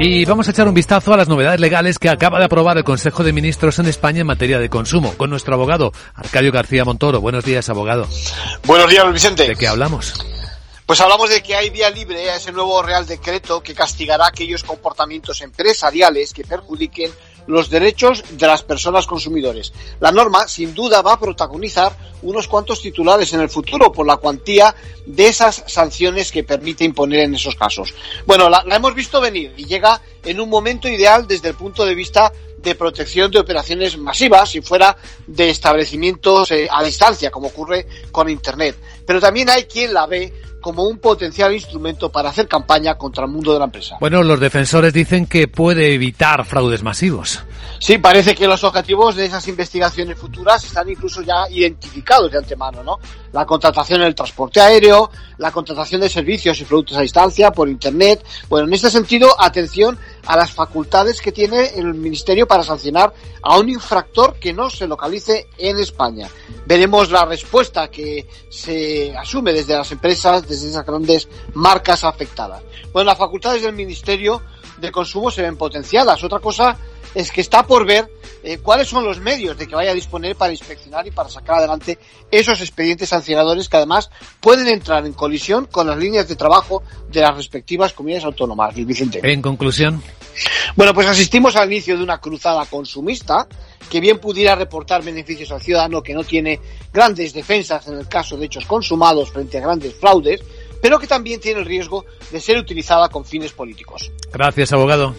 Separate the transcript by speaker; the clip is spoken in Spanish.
Speaker 1: Y vamos a echar un vistazo a las novedades legales que acaba de aprobar el Consejo de Ministros en España en materia de consumo con nuestro abogado, Arcadio García Montoro. Buenos días, abogado.
Speaker 2: Buenos días, Vicente.
Speaker 1: ¿De qué hablamos?
Speaker 2: Pues hablamos de que hay vía libre a ese nuevo Real Decreto que castigará aquellos comportamientos empresariales que perjudiquen los derechos de las personas consumidores. La norma, sin duda, va a protagonizar unos cuantos titulares en el futuro por la cuantía de esas sanciones que permite imponer en esos casos. Bueno, la, la hemos visto venir y llega en un momento ideal desde el punto de vista de protección de operaciones masivas y fuera de establecimientos eh, a distancia, como ocurre con Internet. Pero también hay quien la ve como un potencial instrumento para hacer campaña contra el mundo de la empresa.
Speaker 1: Bueno, los defensores dicen que puede evitar fraudes masivos.
Speaker 2: Sí, parece que los objetivos de esas investigaciones futuras están incluso ya identificados de antemano, ¿no? La contratación en el transporte aéreo, la contratación de servicios y productos a distancia por Internet. Bueno, en este sentido, atención a las facultades que tiene el Ministerio para sancionar a un infractor que no se localice en España. Veremos la respuesta que se asume desde las empresas, desde esas grandes marcas afectadas. Bueno, las facultades del Ministerio de Consumo se ven potenciadas. Otra cosa es que está por ver eh, cuáles son los medios de que vaya a disponer para inspeccionar y para sacar adelante esos expedientes sancionadores que además pueden entrar en colisión con las líneas de trabajo de las respectivas comunidades autónomas. Vicente.
Speaker 1: En conclusión.
Speaker 2: Bueno, pues asistimos al inicio de una cruzada consumista que bien pudiera reportar beneficios al ciudadano que no tiene grandes defensas en el caso de hechos consumados frente a grandes fraudes, pero que también tiene el riesgo de ser utilizada con fines políticos.
Speaker 1: Gracias, abogado.